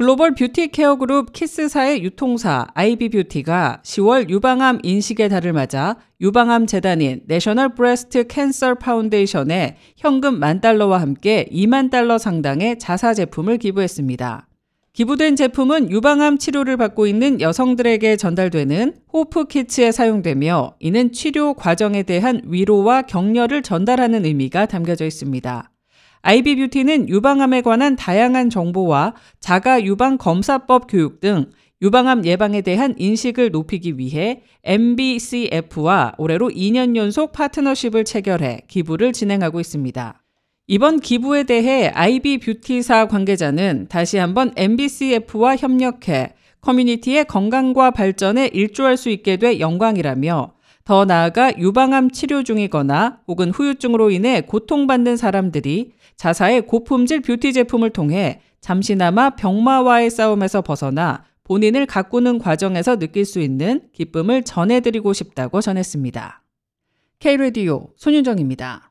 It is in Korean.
글로벌 beauty care 그룹 KISS사의 유통사 Ivy Beauty가 10월 유방암 인식의 달을 맞아 유방암 재단인 National Breast Cancer Foundation에 현금 만 달러와 함께 2만 달러 상당의 자사 제품을 기부했습니다. 기부된 제품은 유방암 치료를 받고 있는 여성들에게 전달되는 Hope Kits에 사용되며 이는 치료 과정에 대한 위로와 격려를 전달하는 의미가 담겨져 있습니다. Ivy Beauty는 유방암에 관한 다양한 정보와 자가 유방 검사법 교육 등 유방암 예방에 대한 인식을 높이기 위해 NBCF와 올해로 2년 연속 파트너십을 체결해 기부를 진행하고 있습니다. 이번 기부에 대해 Ivy Beauty사 관계자는 다시 한번 NBCF와 협력해 커뮤니티의 건강과 발전에 일조할 수 있게 돼 영광이라며 더 나아가 유방암 치료 중이거나 혹은 후유증으로 인해 고통받는 사람들이 자사의 고품질 뷰티 제품을 통해 잠시나마 병마와의 싸움에서 벗어나 본인을 가꾸는 과정에서 느낄 수 있는 기쁨을 전해드리고 싶다고 전했습니다. K-Radio 손윤정입니다.